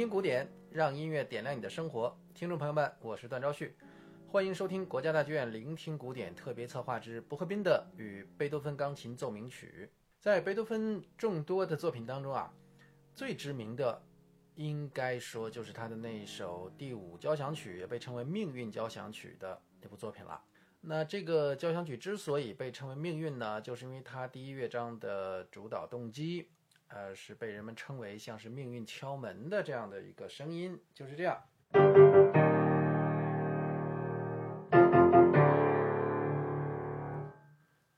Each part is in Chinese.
听古典，让音乐点亮你的生活。听众朋友们，我是段昭旭，欢迎收听国家大剧院聆听古典特别策划之布赫宾的与贝多芬钢琴奏鸣曲。在贝多芬众多的作品当中啊，最知名的应该说就是他的那一首第五交响曲，也被称为命运交响曲的那部作品了。那这个交响曲之所以被称为命运呢，就是因为它第一乐章的主导动机。呃，是被人们称为像是命运敲门的这样的一个声音，就是这样。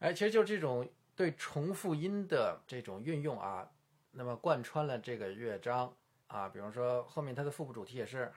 哎，其实就是这种对重复音的这种运用啊，那么贯穿了这个乐章啊，比方说后面它的副部主题也是。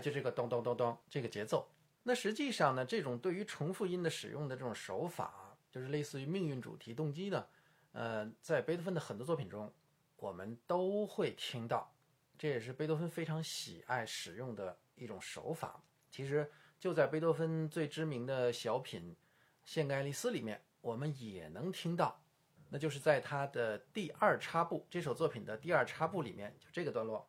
就这个咚咚咚咚这个节奏，那实际上呢，这种对于重复音的使用的这种手法，就是类似于命运主题动机的，呃，在贝多芬的很多作品中，我们都会听到，这也是贝多芬非常喜爱使用的一种手法。其实就在贝多芬最知名的小品《献给爱丽丝》里面，我们也能听到，那就是在他的第二插部这首作品的第二插部里面，就这个段落。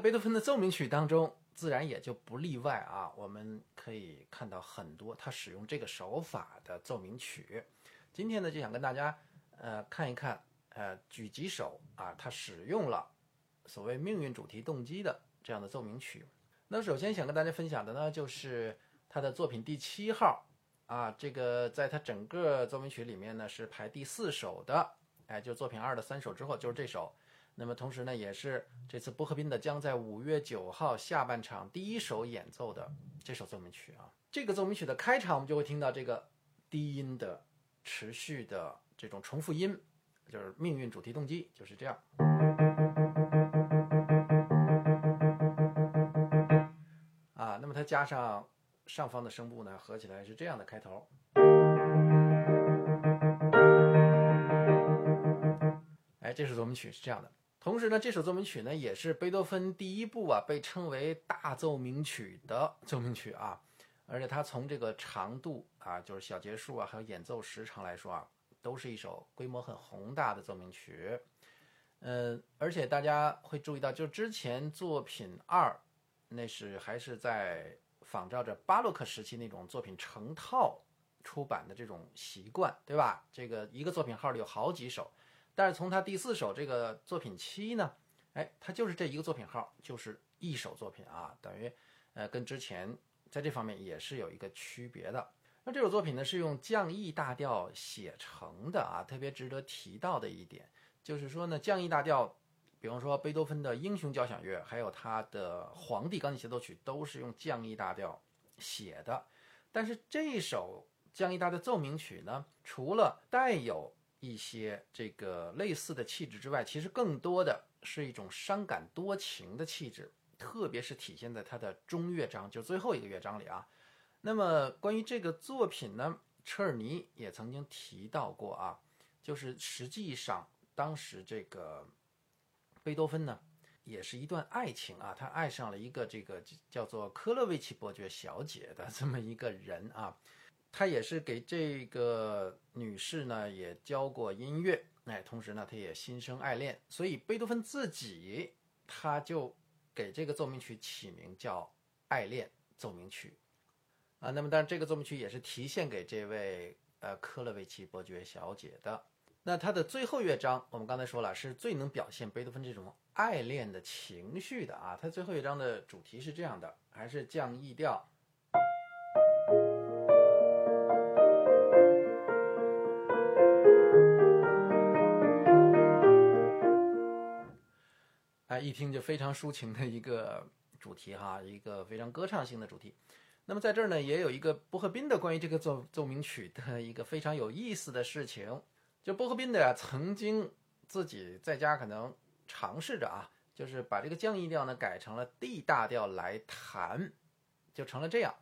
贝多芬的奏鸣曲当中，自然也就不例外啊。我们可以看到很多他使用这个手法的奏鸣曲。今天呢，就想跟大家呃看一看，呃举几首啊，他使用了所谓命运主题动机的这样的奏鸣曲。那首先想跟大家分享的呢，就是他的作品第七号啊，这个在他整个奏鸣曲里面呢是排第四首的，哎，就作品二的三首之后就是这首。那么同时呢，也是这次波赫宾的将在五月九号下半场第一首演奏的这首奏鸣曲啊。这个奏鸣曲的开场，我们就会听到这个低音的持续的这种重复音，就是命运主题动机，就是这样。啊，那么它加上上方的声部呢，合起来是这样的开头。哎，这首奏鸣曲是这样的。同时呢，这首奏鸣曲呢也是贝多芬第一部啊被称为大奏鸣曲的奏鸣曲啊，而且它从这个长度啊，就是小节数啊，还有演奏时长来说啊，都是一首规模很宏大的奏鸣曲。嗯，而且大家会注意到，就之前作品二，那是还是在仿照着巴洛克时期那种作品成套出版的这种习惯，对吧？这个一个作品号里有好几首。但是从他第四首这个作品七呢，哎，他就是这一个作品号，就是一首作品啊，等于，呃，跟之前在这方面也是有一个区别的。那这首作品呢是用降 E 大调写成的啊，特别值得提到的一点就是说呢，降 E 大调，比方说贝多芬的英雄交响乐，还有他的皇帝钢琴协奏曲，都是用降 E 大调写的。但是这首降 E 大调奏鸣曲呢，除了带有一些这个类似的气质之外，其实更多的是一种伤感多情的气质，特别是体现在他的中乐章，就最后一个乐章里啊。那么关于这个作品呢，车尔尼也曾经提到过啊，就是实际上当时这个贝多芬呢，也是一段爱情啊，他爱上了一个这个叫做科勒维奇伯爵小姐的这么一个人啊。他也是给这个女士呢也教过音乐，哎，同时呢他也心生爱恋，所以贝多芬自己他就给这个奏鸣曲起名叫《爱恋奏鸣曲》啊。那么当然这个奏鸣曲也是题献给这位呃科勒维奇伯爵小姐的。那它的最后乐章我们刚才说了是最能表现贝多芬这种爱恋的情绪的啊。它最后乐章的主题是这样的，还是降 E 调。一听就非常抒情的一个主题哈，一个非常歌唱性的主题。那么在这儿呢，也有一个波赫宾的关于这个奏奏鸣曲的一个非常有意思的事情。就波赫宾的呀，曾经自己在家可能尝试着啊，就是把这个降 E 调呢改成了 D 大调来弹，就成了这样。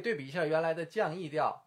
对比一下原来的降 E 调。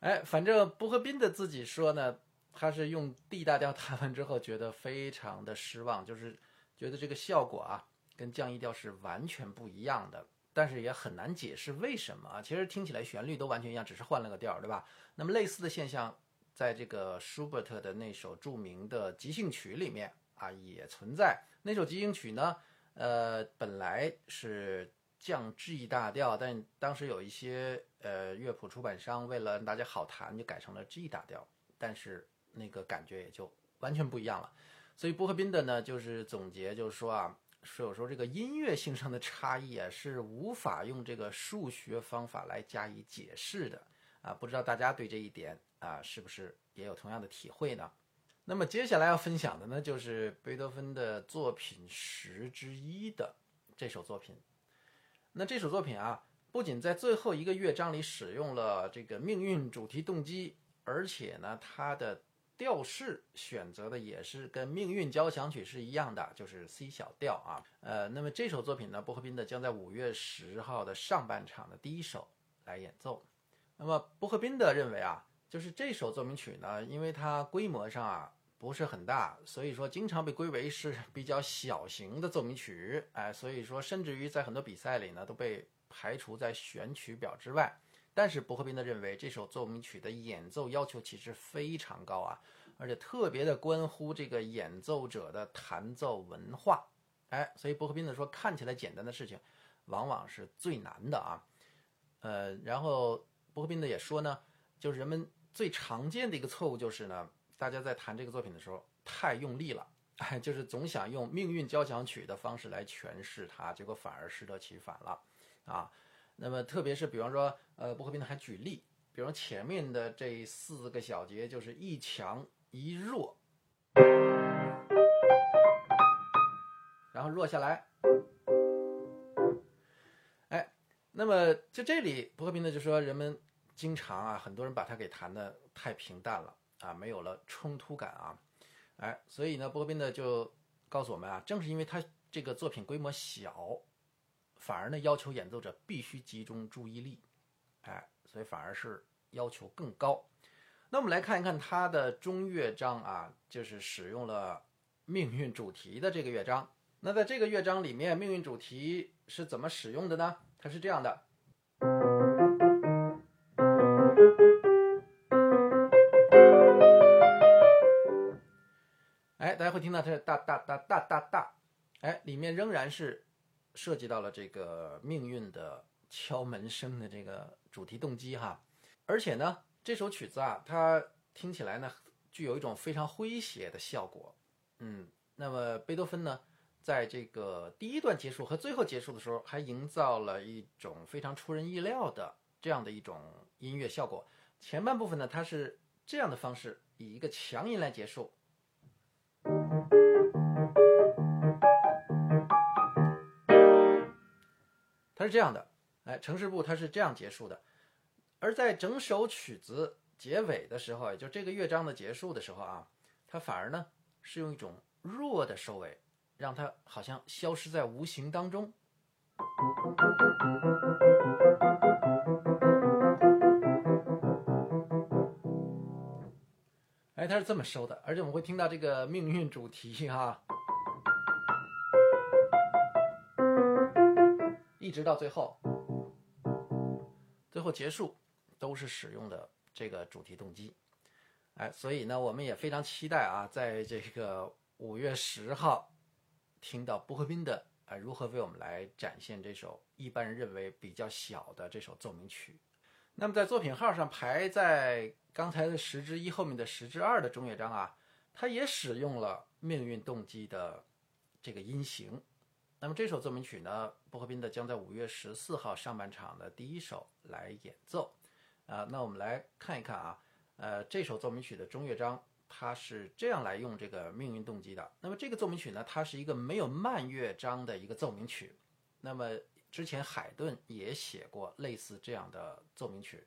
哎，反正布赫宾的自己说呢，他是用 D 大调弹完之后，觉得非常的失望，就是觉得这个效果啊，跟降 E 调是完全不一样的。但是也很难解释为什么啊，其实听起来旋律都完全一样，只是换了个调，对吧？那么类似的现象，在这个舒伯特的那首著名的即兴曲里面啊，也存在。那首即兴曲呢，呃，本来是降 G 大调，但当时有一些呃乐谱出版商为了让大家好弹，就改成了 G 大调，但是那个感觉也就完全不一样了。所以波赫宾的呢，就是总结，就是说啊。是有时候这个音乐性上的差异啊，是无法用这个数学方法来加以解释的啊。不知道大家对这一点啊，是不是也有同样的体会呢？那么接下来要分享的呢，就是贝多芬的作品十之一的这首作品。那这首作品啊，不仅在最后一个乐章里使用了这个命运主题动机，而且呢，它的调式选择的也是跟《命运交响曲》是一样的，就是 C 小调啊。呃，那么这首作品呢，波赫宾的将在五月十号的上半场的第一首来演奏。那么波赫宾的认为啊，就是这首奏鸣曲呢，因为它规模上啊不是很大，所以说经常被归为是比较小型的奏鸣曲。哎，所以说甚至于在很多比赛里呢都被排除在选曲表之外。但是伯克宾的认为这首奏鸣曲的演奏要求其实非常高啊，而且特别的关乎这个演奏者的弹奏文化，哎，所以伯克宾的说看起来简单的事情，往往是最难的啊。呃，然后伯克宾的也说呢，就是人们最常见的一个错误就是呢，大家在弹这个作品的时候太用力了，哎，就是总想用命运交响曲的方式来诠释它，结果反而适得其反了啊。那么，特别是比方说，呃，波赫宾还举例，比如前面的这四个小节就是一强一弱，然后弱下来，哎，那么就这里，波赫宾呢就说，人们经常啊，很多人把它给弹的太平淡了啊，没有了冲突感啊，哎，所以呢，波宾呢就告诉我们啊，正是因为他这个作品规模小。反而呢，要求演奏者必须集中注意力，哎，所以反而是要求更高。那我们来看一看它的中乐章啊，就是使用了命运主题的这个乐章。那在这个乐章里面，命运主题是怎么使用的呢？它是这样的，哎，大家会听到它是哒哒哒哒哒哒，哎，里面仍然是。涉及到了这个命运的敲门声的这个主题动机哈，而且呢，这首曲子啊，它听起来呢，具有一种非常诙谐的效果。嗯，那么贝多芬呢，在这个第一段结束和最后结束的时候，还营造了一种非常出人意料的这样的一种音乐效果。前半部分呢，它是这样的方式，以一个强音来结束。它是这样的，哎，城市部它是这样结束的，而在整首曲子结尾的时候，也就这个乐章的结束的时候啊，它反而呢是用一种弱的收尾，让它好像消失在无形当中。哎，它是这么收的，而且我们会听到这个命运主题哈。一直到最后，最后结束都是使用的这个主题动机，哎，所以呢，我们也非常期待啊，在这个五月十号听到波赫宾的啊如何为我们来展现这首一般人认为比较小的这首奏鸣曲。那么在作品号上排在刚才的十之一后面的十之二的中乐章啊，它也使用了命运动机的这个音型。那么这首奏鸣曲呢，薄荷宾的将在五月十四号上半场的第一首来演奏，啊，那我们来看一看啊，呃，这首奏鸣曲的中乐章它是这样来用这个命运动机的。那么这个奏鸣曲呢，它是一个没有慢乐章的一个奏鸣曲。那么之前海顿也写过类似这样的奏鸣曲。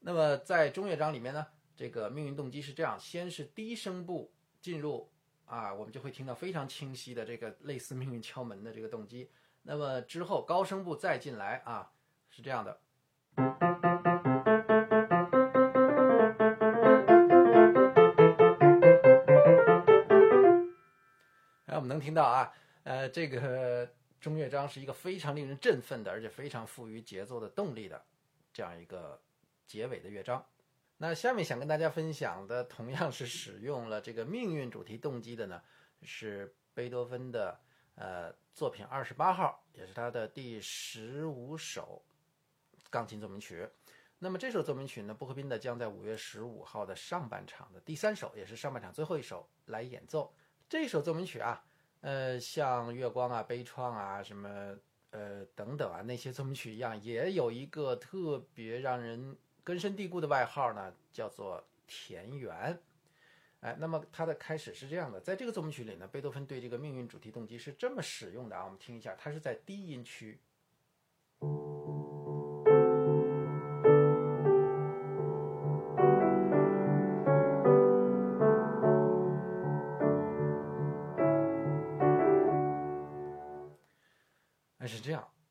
那么在中乐章里面呢，这个命运动机是这样：先是低声部进入啊，我们就会听到非常清晰的这个类似命运敲门的这个动机。那么之后高声部再进来啊，是这样的。哎，我们能听到啊，呃，这个中乐章是一个非常令人振奋的，而且非常富于节奏的动力的这样一个结尾的乐章。那下面想跟大家分享的，同样是使用了这个命运主题动机的呢，是贝多芬的呃作品二十八号，也是他的第十五首钢琴奏鸣曲。那么这首奏鸣曲呢，布赫宾的将在五月十五号的上半场的第三首，也是上半场最后一首来演奏这首奏鸣曲啊。呃，像月光啊、悲怆啊、什么呃等等啊那些奏鸣曲一样，也有一个特别让人。根深蒂固的外号呢，叫做田园。哎，那么它的开始是这样的，在这个奏鸣曲里呢，贝多芬对这个命运主题动机是这么使用的啊，我们听一下，它是在低音区。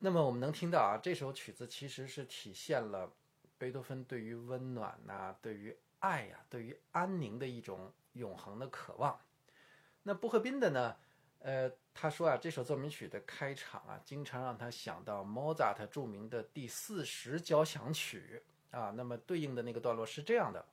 那么我们能听到啊，这首曲子其实是体现了。贝多芬对于温暖呐，对于爱呀，对于安宁的一种永恒的渴望。那布赫宾的呢？呃，他说啊，这首奏鸣曲的开场啊，经常让他想到莫扎特著名的第四十交响曲啊。那么对应的那个段落是这样的。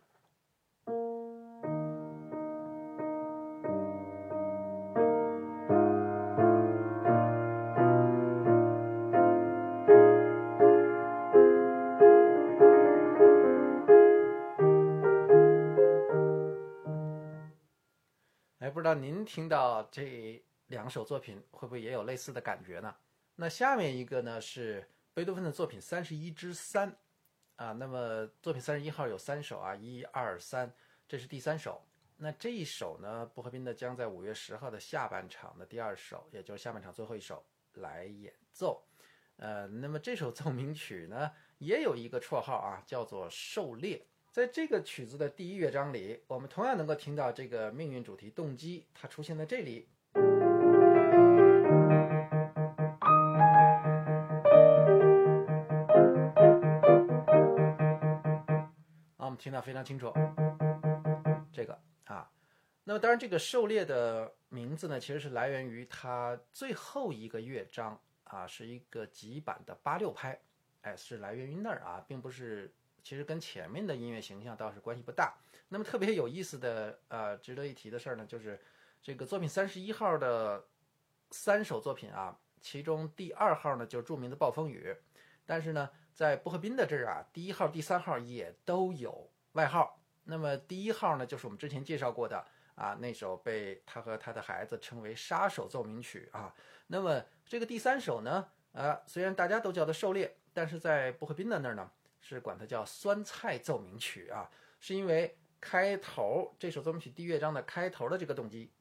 道您听到这两首作品会不会也有类似的感觉呢？那下面一个呢是贝多芬的作品三十一之三啊。那么作品三十一号有三首啊，一二三，这是第三首。那这一首呢，布和宾的将在五月十号的下半场的第二首，也就是下半场最后一首来演奏。呃，那么这首奏鸣曲呢，也有一个绰号啊，叫做狩猎。在这个曲子的第一乐章里，我们同样能够听到这个命运主题动机，它出现在这里。啊，我们听到非常清楚。这个啊，那么当然，这个狩猎的名字呢，其实是来源于它最后一个乐章啊，是一个极版的八六拍，哎，是来源于那儿啊，并不是。其实跟前面的音乐形象倒是关系不大。那么特别有意思的，呃，值得一提的事儿呢，就是这个作品三十一号的三首作品啊，其中第二号呢就是著名的《暴风雨》，但是呢，在布赫宾的这儿啊，第一号、第三号也都有外号。那么第一号呢，就是我们之前介绍过的啊，那首被他和他的孩子称为“杀手奏鸣曲”啊。那么这个第三首呢，啊，虽然大家都叫它《狩猎》，但是在布赫宾的那儿呢。是管它叫酸菜奏鸣曲啊，是因为开头这首奏鸣曲第一乐章的开头的这个动机，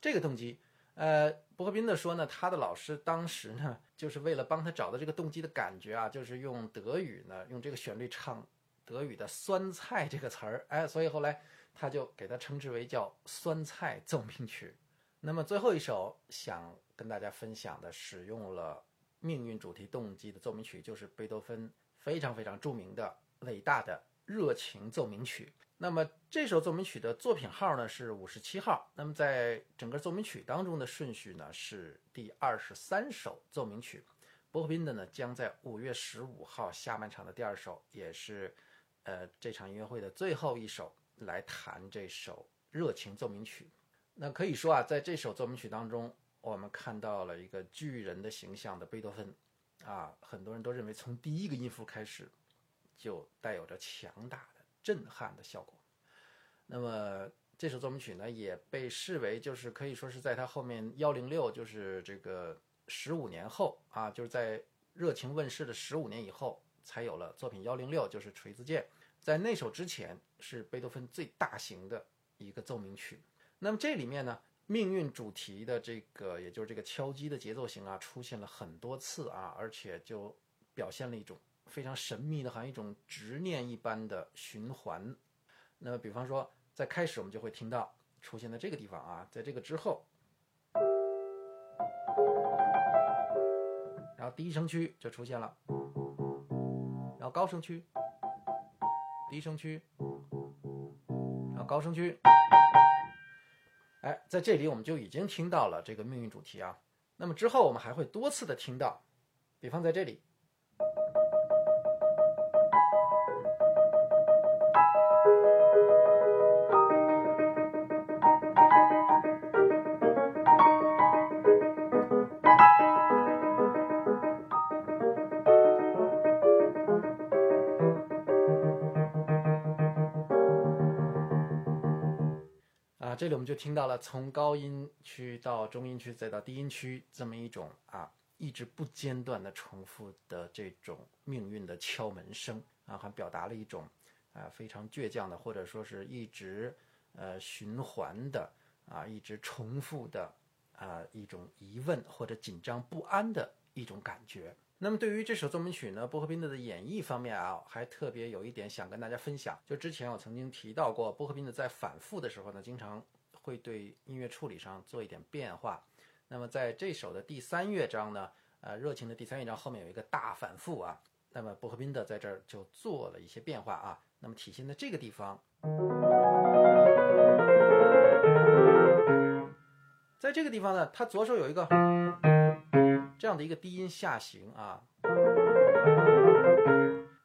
这个动机，呃，伯克宾的说呢，他的老师当时呢，就是为了帮他找到这个动机的感觉啊，就是用德语呢，用这个旋律唱德语的酸菜这个词儿，哎，所以后来他就给它称之为叫酸菜奏鸣曲。那么最后一首想跟大家分享的，使用了。命运主题动机的奏鸣曲就是贝多芬非常非常著名的伟大的热情奏鸣曲。那么这首奏鸣曲的作品号呢是五十七号。那么在整个奏鸣曲当中的顺序呢是第二十三首奏鸣曲。波克宾的呢将在五月十五号下半场的第二首，也是呃这场音乐会的最后一首来弹这首热情奏鸣曲。那可以说啊，在这首奏鸣曲当中。我们看到了一个巨人的形象的贝多芬，啊，很多人都认为从第一个音符开始就带有着强大的震撼的效果。那么这首奏鸣曲呢，也被视为就是可以说是在他后面幺零六，就是这个十五年后啊，就是在热情问世的十五年以后，才有了作品幺零六，就是锤子键。在那首之前，是贝多芬最大型的一个奏鸣曲。那么这里面呢？命运主题的这个，也就是这个敲击的节奏型啊，出现了很多次啊，而且就表现了一种非常神秘的，好像一种执念一般的循环。那么，比方说，在开始我们就会听到出现在这个地方啊，在这个之后，然后低声区就出现了，然后高声区，低声区，然后高声区。哎，在这里我们就已经听到了这个命运主题啊。那么之后我们还会多次的听到，比方在这里。这里我们就听到了从高音区到中音区再到低音区这么一种啊一直不间断的重复的这种命运的敲门声啊，还表达了一种啊非常倔强的或者说是一直呃循环的啊一直重复的啊一种疑问或者紧张不安的一种感觉。那么对于这首奏鸣曲呢，波赫宾德的演绎方面啊，还特别有一点想跟大家分享。就之前我曾经提到过，波赫宾德在反复的时候呢，经常会对音乐处理上做一点变化。那么在这首的第三乐章呢，呃，热情的第三乐章后面有一个大反复啊，那么波赫宾德在这儿就做了一些变化啊。那么体现在这个地方，在这个地方呢，他左手有一个。这样的一个低音下行啊，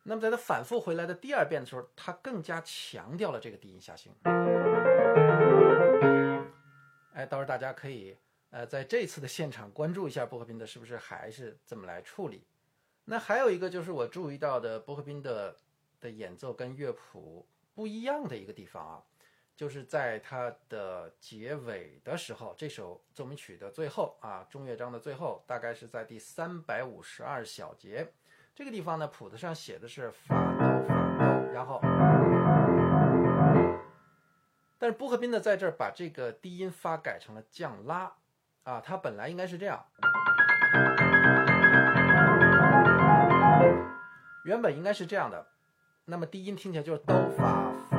那么在它反复回来的第二遍的时候，它更加强调了这个低音下行。哎，到时候大家可以呃在这次的现场关注一下薄荷宾的是不是还是这么来处理。那还有一个就是我注意到的薄荷宾的的演奏跟乐谱不一样的一个地方啊。就是在它的结尾的时候，这首奏鸣曲的最后啊，中乐章的最后，大概是在第三百五十二小节这个地方呢，谱子上写的是法哆法哆，然后，但是波赫宾呢在这儿把这个低音发改成了降拉啊，它本来应该是这样，原本应该是这样的，那么低音听起来就是哆法法。这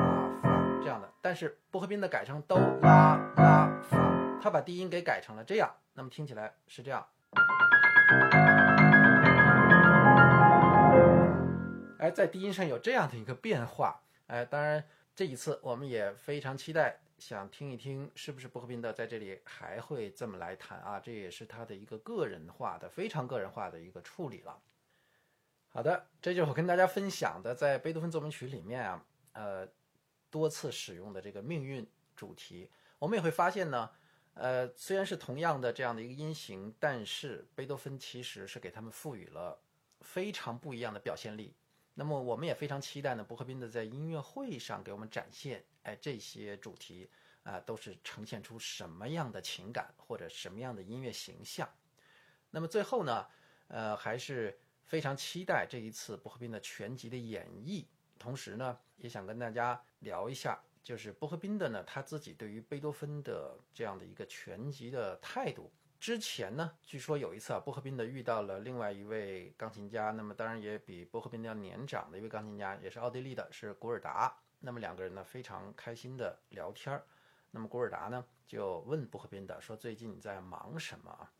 但是波赫宾的改成哆拉拉发，他把低音给改成了这样，那么听起来是这样。哎，在低音上有这样的一个变化，哎，当然这一次我们也非常期待，想听一听是不是波赫宾的在这里还会这么来弹啊？这也是他的一个个人化的、非常个人化的一个处理了。好的，这就是我跟大家分享的，在贝多芬奏鸣曲里面啊，呃。多次使用的这个命运主题，我们也会发现呢，呃，虽然是同样的这样的一个音型，但是贝多芬其实是给他们赋予了非常不一样的表现力。那么我们也非常期待呢，伯克宾的在音乐会上给我们展现，哎，这些主题啊，都是呈现出什么样的情感或者什么样的音乐形象。那么最后呢，呃，还是非常期待这一次伯克宾的全集的演绎。同时呢，也想跟大家聊一下，就是波赫宾的呢他自己对于贝多芬的这样的一个全集的态度。之前呢，据说有一次啊，波赫宾的遇到了另外一位钢琴家，那么当然也比波赫宾要年长的一位钢琴家，也是奥地利的，是古尔达。那么两个人呢非常开心的聊天儿。那么古尔达呢就问波赫宾的说：“最近你在忙什么啊？”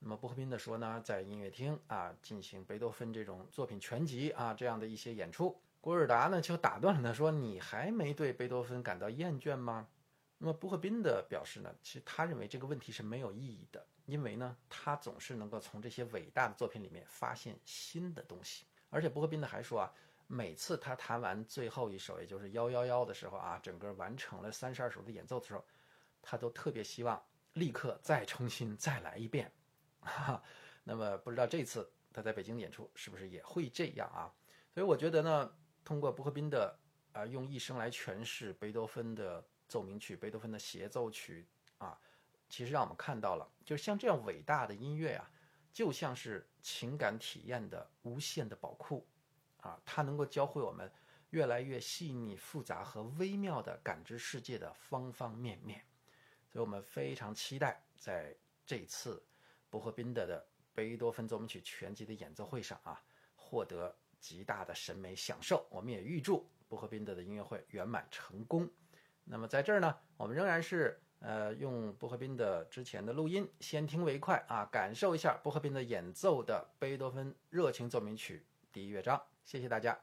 那么波赫宾的说呢，在音乐厅啊进行贝多芬这种作品全集啊这样的一些演出。古尔达呢就打断了他，说：“你还没对贝多芬感到厌倦吗？”那么波赫宾的表示呢，其实他认为这个问题是没有意义的，因为呢，他总是能够从这些伟大的作品里面发现新的东西。而且波赫宾呢还说啊，每次他弹完最后一首，也就是幺幺幺的时候啊，整个完成了三十二首的演奏的时候，他都特别希望立刻再重新再来一遍。哈，那么不知道这次他在北京演出是不是也会这样啊？所以我觉得呢。通过波赫宾的啊，用一生来诠释贝多芬的奏鸣曲、贝多芬的协奏曲啊，其实让我们看到了，就像这样伟大的音乐啊，就像是情感体验的无限的宝库啊，它能够教会我们越来越细腻、复杂和微妙的感知世界的方方面面。所以我们非常期待在这次波赫宾的的贝多芬奏鸣曲全集的演奏会上啊，获得。极大的审美享受。我们也预祝布赫宾德的音乐会圆满成功。那么在这儿呢，我们仍然是呃用布赫宾德之前的录音，先听为快啊，感受一下布赫宾德演奏的贝多芬热情奏鸣曲第一乐章。谢谢大家。